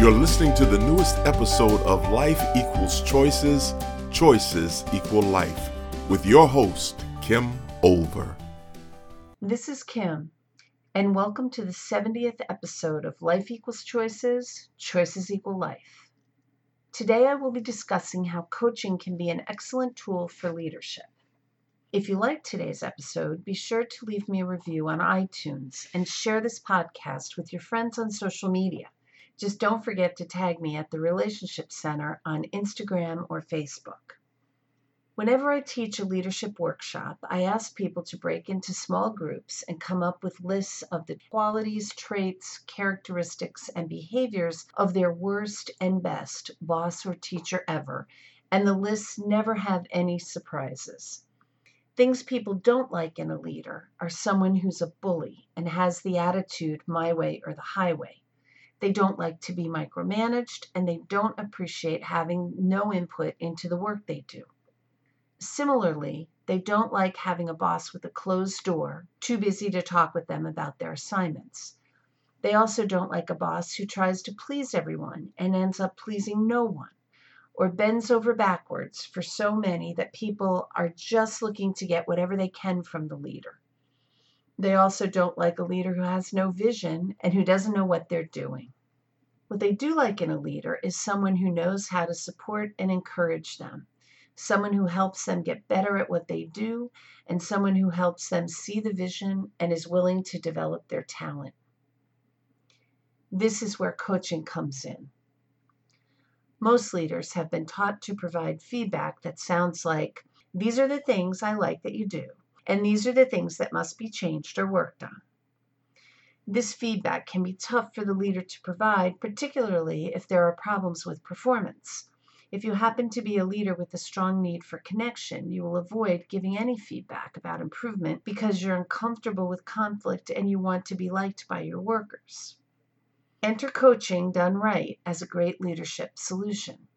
You're listening to the newest episode of Life Equals Choices, Choices Equal Life, with your host, Kim Olver. This is Kim, and welcome to the 70th episode of Life Equals Choices, Choices Equal Life. Today I will be discussing how coaching can be an excellent tool for leadership. If you liked today's episode, be sure to leave me a review on iTunes and share this podcast with your friends on social media. Just don't forget to tag me at the Relationship Center on Instagram or Facebook. Whenever I teach a leadership workshop, I ask people to break into small groups and come up with lists of the qualities, traits, characteristics, and behaviors of their worst and best boss or teacher ever, and the lists never have any surprises. Things people don't like in a leader are someone who's a bully and has the attitude my way or the highway. They don't like to be micromanaged and they don't appreciate having no input into the work they do. Similarly, they don't like having a boss with a closed door, too busy to talk with them about their assignments. They also don't like a boss who tries to please everyone and ends up pleasing no one or bends over backwards for so many that people are just looking to get whatever they can from the leader. They also don't like a leader who has no vision and who doesn't know what they're doing. What they do like in a leader is someone who knows how to support and encourage them, someone who helps them get better at what they do, and someone who helps them see the vision and is willing to develop their talent. This is where coaching comes in. Most leaders have been taught to provide feedback that sounds like, These are the things I like that you do, and these are the things that must be changed or worked on. This feedback can be tough for the leader to provide, particularly if there are problems with performance. If you happen to be a leader with a strong need for connection, you will avoid giving any feedback about improvement because you're uncomfortable with conflict and you want to be liked by your workers. Enter coaching done right as a great leadership solution.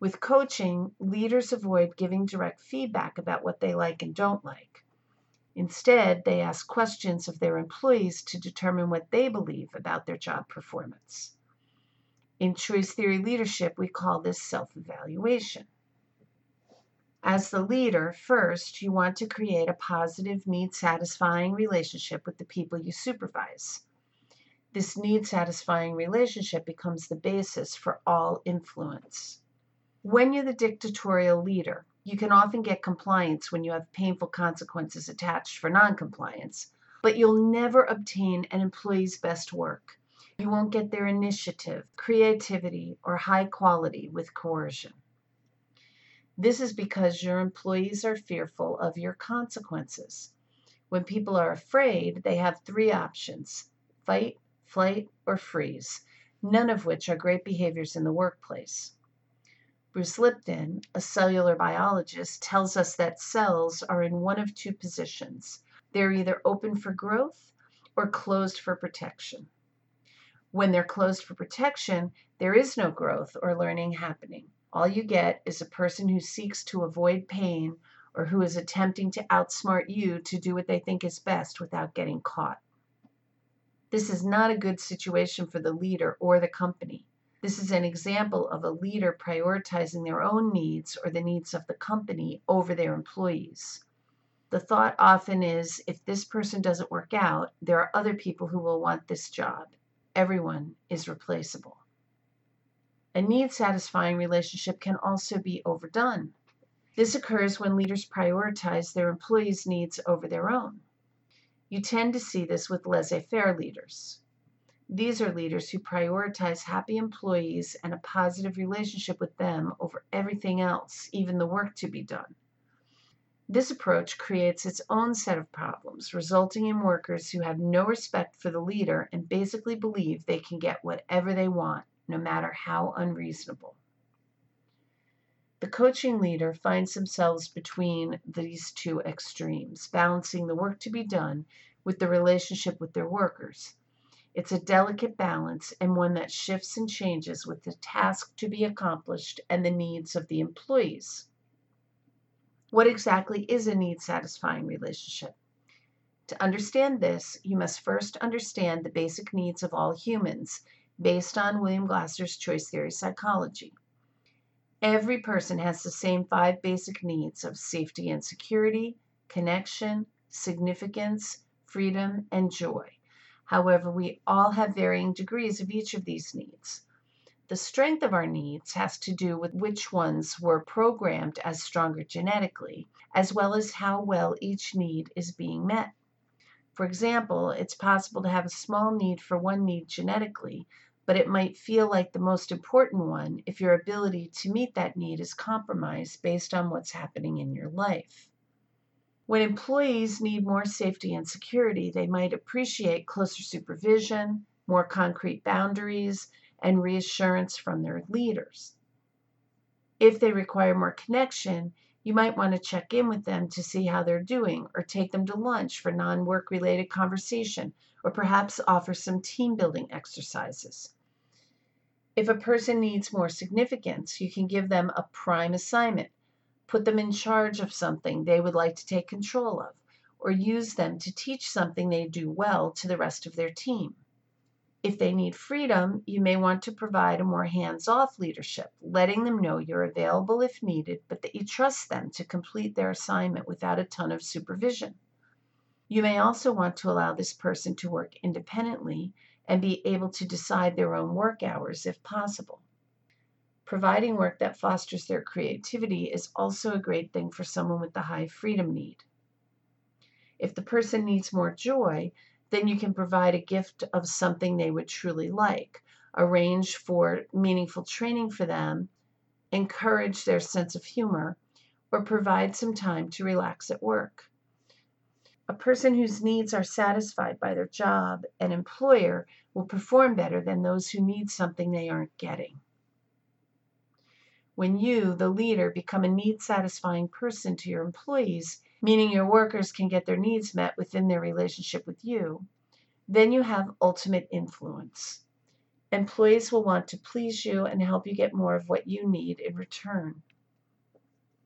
With coaching, leaders avoid giving direct feedback about what they like and don't like. Instead, they ask questions of their employees to determine what they believe about their job performance. In choice theory leadership, we call this self evaluation. As the leader, first, you want to create a positive, need satisfying relationship with the people you supervise. This need satisfying relationship becomes the basis for all influence. When you're the dictatorial leader, you can often get compliance when you have painful consequences attached for noncompliance, but you'll never obtain an employee's best work. You won't get their initiative, creativity, or high quality with coercion. This is because your employees are fearful of your consequences. When people are afraid, they have three options fight, flight, or freeze, none of which are great behaviors in the workplace. Bruce Lipton, a cellular biologist, tells us that cells are in one of two positions. They're either open for growth or closed for protection. When they're closed for protection, there is no growth or learning happening. All you get is a person who seeks to avoid pain or who is attempting to outsmart you to do what they think is best without getting caught. This is not a good situation for the leader or the company. This is an example of a leader prioritizing their own needs or the needs of the company over their employees. The thought often is if this person doesn't work out, there are other people who will want this job. Everyone is replaceable. A need satisfying relationship can also be overdone. This occurs when leaders prioritize their employees' needs over their own. You tend to see this with laissez faire leaders. These are leaders who prioritize happy employees and a positive relationship with them over everything else, even the work to be done. This approach creates its own set of problems, resulting in workers who have no respect for the leader and basically believe they can get whatever they want, no matter how unreasonable. The coaching leader finds themselves between these two extremes, balancing the work to be done with the relationship with their workers. It's a delicate balance and one that shifts and changes with the task to be accomplished and the needs of the employees. What exactly is a need satisfying relationship? To understand this, you must first understand the basic needs of all humans, based on William Glasser's choice theory psychology. Every person has the same five basic needs of safety and security, connection, significance, freedom, and joy. However, we all have varying degrees of each of these needs. The strength of our needs has to do with which ones were programmed as stronger genetically, as well as how well each need is being met. For example, it's possible to have a small need for one need genetically, but it might feel like the most important one if your ability to meet that need is compromised based on what's happening in your life. When employees need more safety and security, they might appreciate closer supervision, more concrete boundaries, and reassurance from their leaders. If they require more connection, you might want to check in with them to see how they're doing, or take them to lunch for non work related conversation, or perhaps offer some team building exercises. If a person needs more significance, you can give them a prime assignment put them in charge of something they would like to take control of, or use them to teach something they do well to the rest of their team. If they need freedom, you may want to provide a more hands off leadership, letting them know you're available if needed, but that you trust them to complete their assignment without a ton of supervision. You may also want to allow this person to work independently and be able to decide their own work hours if possible. Providing work that fosters their creativity is also a great thing for someone with the high freedom need. If the person needs more joy, then you can provide a gift of something they would truly like, arrange for meaningful training for them, encourage their sense of humor, or provide some time to relax at work. A person whose needs are satisfied by their job and employer will perform better than those who need something they aren't getting. When you, the leader, become a need satisfying person to your employees, meaning your workers can get their needs met within their relationship with you, then you have ultimate influence. Employees will want to please you and help you get more of what you need in return.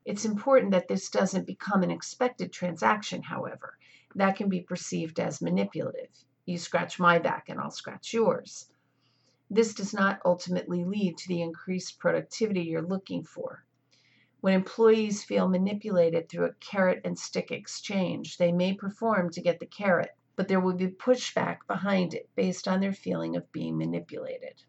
It's important that this doesn't become an expected transaction, however. That can be perceived as manipulative. You scratch my back and I'll scratch yours. This does not ultimately lead to the increased productivity you're looking for. When employees feel manipulated through a carrot and stick exchange, they may perform to get the carrot, but there will be pushback behind it based on their feeling of being manipulated.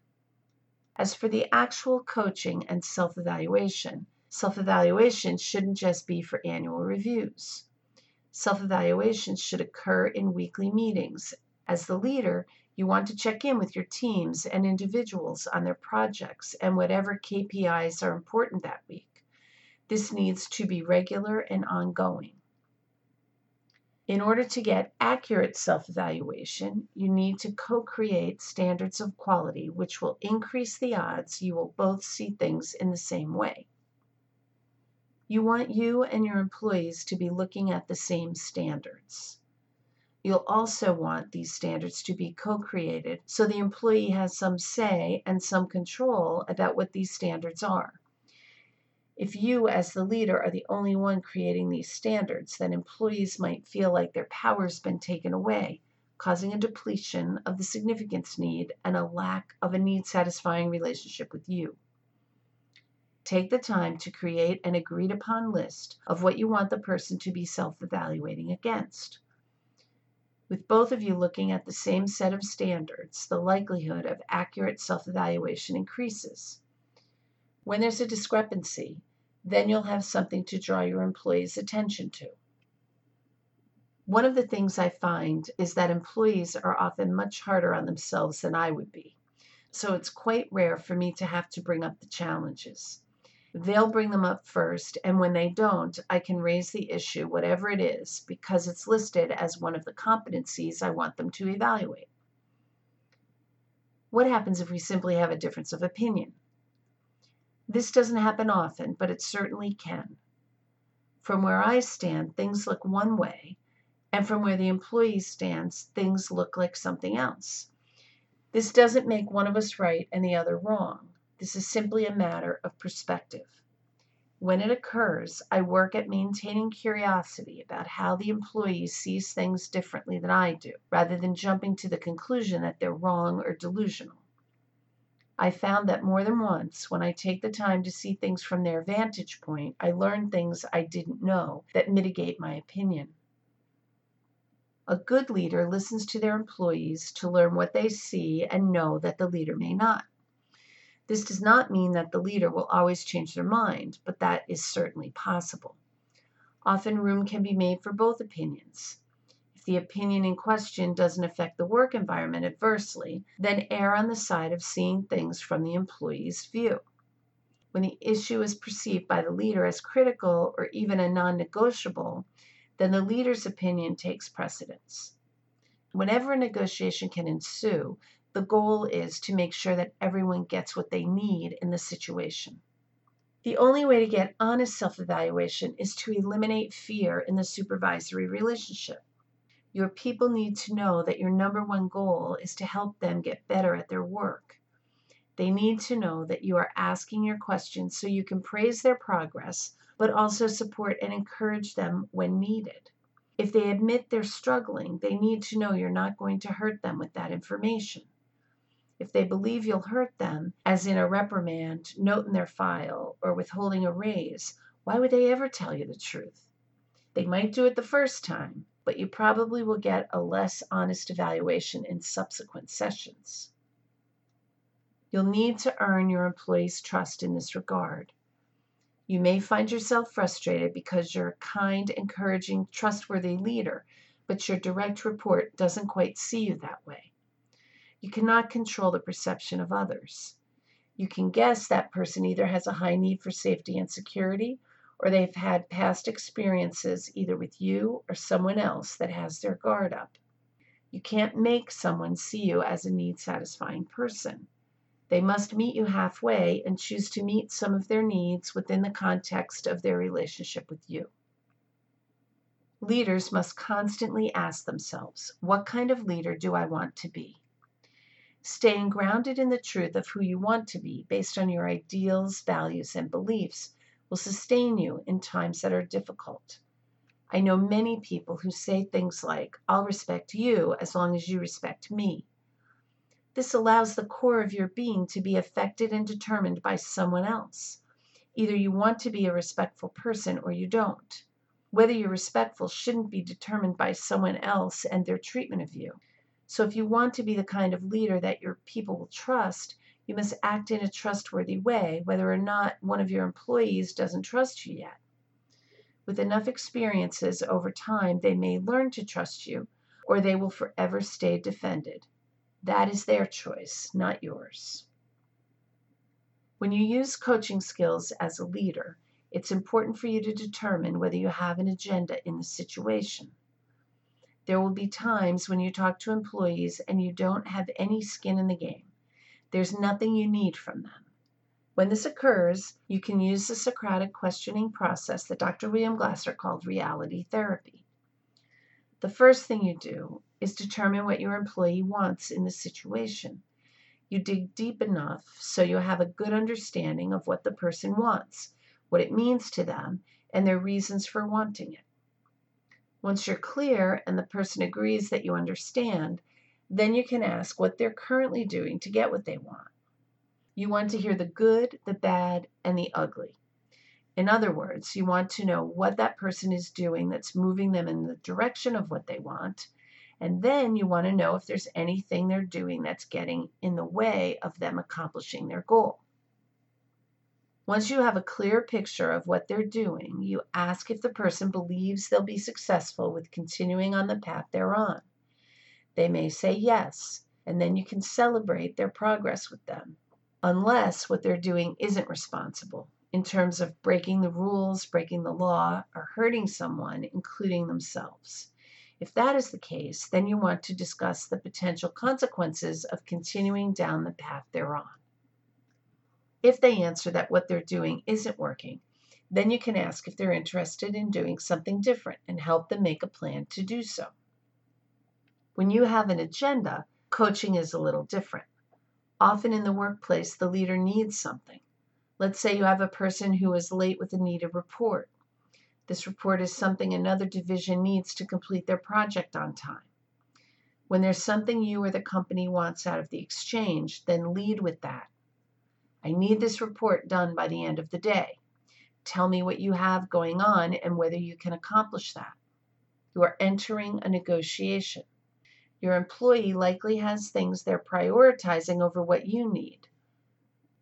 As for the actual coaching and self evaluation, self evaluation shouldn't just be for annual reviews. Self evaluation should occur in weekly meetings. As the leader, you want to check in with your teams and individuals on their projects and whatever KPIs are important that week. This needs to be regular and ongoing. In order to get accurate self evaluation, you need to co create standards of quality which will increase the odds you will both see things in the same way. You want you and your employees to be looking at the same standards. You'll also want these standards to be co created so the employee has some say and some control about what these standards are. If you, as the leader, are the only one creating these standards, then employees might feel like their power's been taken away, causing a depletion of the significance need and a lack of a need satisfying relationship with you. Take the time to create an agreed upon list of what you want the person to be self evaluating against. With both of you looking at the same set of standards, the likelihood of accurate self evaluation increases. When there's a discrepancy, then you'll have something to draw your employees' attention to. One of the things I find is that employees are often much harder on themselves than I would be, so it's quite rare for me to have to bring up the challenges. They'll bring them up first, and when they don't, I can raise the issue, whatever it is, because it's listed as one of the competencies I want them to evaluate. What happens if we simply have a difference of opinion? This doesn't happen often, but it certainly can. From where I stand, things look one way, and from where the employee stands, things look like something else. This doesn't make one of us right and the other wrong. This is simply a matter of perspective. When it occurs, I work at maintaining curiosity about how the employee sees things differently than I do, rather than jumping to the conclusion that they're wrong or delusional. I found that more than once, when I take the time to see things from their vantage point, I learn things I didn't know that mitigate my opinion. A good leader listens to their employees to learn what they see and know that the leader may not. This does not mean that the leader will always change their mind, but that is certainly possible. Often room can be made for both opinions If the opinion in question doesn't affect the work environment adversely, then err on the side of seeing things from the employee's view. When the issue is perceived by the leader as critical or even a non negotiable, then the leader's opinion takes precedence. Whenever a negotiation can ensue, the goal is to make sure that everyone gets what they need in the situation. The only way to get honest self evaluation is to eliminate fear in the supervisory relationship. Your people need to know that your number one goal is to help them get better at their work. They need to know that you are asking your questions so you can praise their progress, but also support and encourage them when needed. If they admit they're struggling, they need to know you're not going to hurt them with that information. If they believe you'll hurt them, as in a reprimand, note in their file, or withholding a raise, why would they ever tell you the truth? They might do it the first time, but you probably will get a less honest evaluation in subsequent sessions. You'll need to earn your employees' trust in this regard. You may find yourself frustrated because you're a kind, encouraging, trustworthy leader, but your direct report doesn't quite see you that way. You cannot control the perception of others. You can guess that person either has a high need for safety and security or they've had past experiences either with you or someone else that has their guard up. You can't make someone see you as a need satisfying person. They must meet you halfway and choose to meet some of their needs within the context of their relationship with you. Leaders must constantly ask themselves, what kind of leader do I want to be? Staying grounded in the truth of who you want to be based on your ideals, values, and beliefs will sustain you in times that are difficult. I know many people who say things like, I'll respect you as long as you respect me. This allows the core of your being to be affected and determined by someone else. Either you want to be a respectful person or you don't. Whether you're respectful shouldn't be determined by someone else and their treatment of you. So, if you want to be the kind of leader that your people will trust, you must act in a trustworthy way, whether or not one of your employees doesn't trust you yet. With enough experiences over time, they may learn to trust you, or they will forever stay defended. That is their choice, not yours. When you use coaching skills as a leader, it's important for you to determine whether you have an agenda in the situation. There will be times when you talk to employees and you don't have any skin in the game. There's nothing you need from them. When this occurs, you can use the Socratic questioning process that Dr. William Glasser called reality therapy. The first thing you do is determine what your employee wants in the situation. You dig deep enough so you have a good understanding of what the person wants, what it means to them, and their reasons for wanting it. Once you're clear and the person agrees that you understand, then you can ask what they're currently doing to get what they want. You want to hear the good, the bad, and the ugly. In other words, you want to know what that person is doing that's moving them in the direction of what they want. And then you want to know if there's anything they're doing that's getting in the way of them accomplishing their goal. Once you have a clear picture of what they're doing, you ask if the person believes they'll be successful with continuing on the path they're on. They may say yes, and then you can celebrate their progress with them, unless what they're doing isn't responsible in terms of breaking the rules, breaking the law, or hurting someone, including themselves. If that is the case, then you want to discuss the potential consequences of continuing down the path they're on. If they answer that what they're doing isn't working, then you can ask if they're interested in doing something different and help them make a plan to do so. When you have an agenda, coaching is a little different. Often in the workplace, the leader needs something. Let's say you have a person who is late with a needed report. This report is something another division needs to complete their project on time. When there's something you or the company wants out of the exchange, then lead with that. I need this report done by the end of the day. Tell me what you have going on and whether you can accomplish that. You are entering a negotiation. Your employee likely has things they're prioritizing over what you need.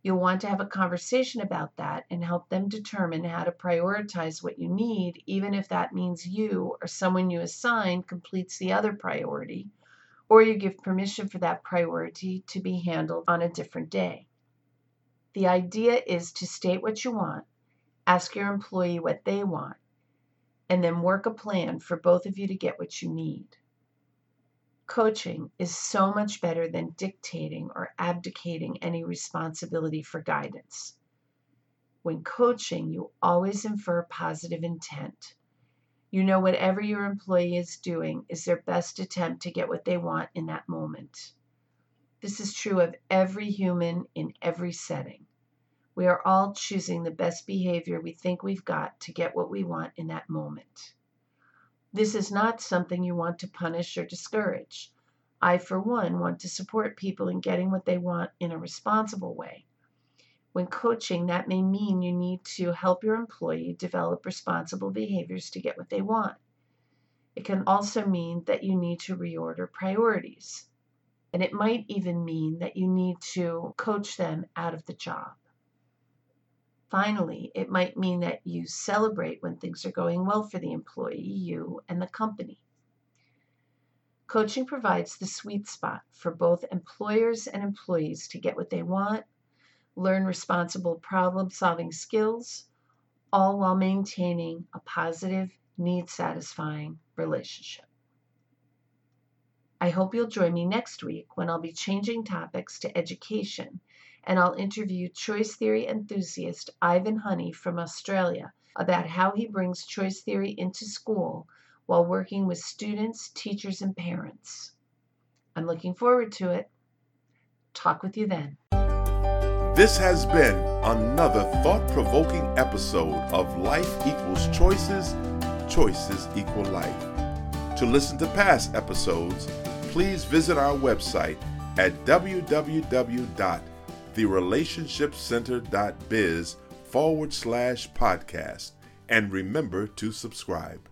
You'll want to have a conversation about that and help them determine how to prioritize what you need, even if that means you or someone you assign completes the other priority, or you give permission for that priority to be handled on a different day. The idea is to state what you want, ask your employee what they want, and then work a plan for both of you to get what you need. Coaching is so much better than dictating or abdicating any responsibility for guidance. When coaching, you always infer positive intent. You know whatever your employee is doing is their best attempt to get what they want in that moment. This is true of every human in every setting. We are all choosing the best behavior we think we've got to get what we want in that moment. This is not something you want to punish or discourage. I, for one, want to support people in getting what they want in a responsible way. When coaching, that may mean you need to help your employee develop responsible behaviors to get what they want. It can also mean that you need to reorder priorities. And it might even mean that you need to coach them out of the job. Finally, it might mean that you celebrate when things are going well for the employee, you, and the company. Coaching provides the sweet spot for both employers and employees to get what they want, learn responsible problem solving skills, all while maintaining a positive, need satisfying relationship. I hope you'll join me next week when I'll be changing topics to education and I'll interview choice theory enthusiast Ivan Honey from Australia about how he brings choice theory into school while working with students, teachers, and parents. I'm looking forward to it. Talk with you then. This has been another thought provoking episode of Life Equals Choices, Choices Equal Life. To listen to past episodes, please visit our website at www therelationshipcenter.biz forward slash podcast and remember to subscribe.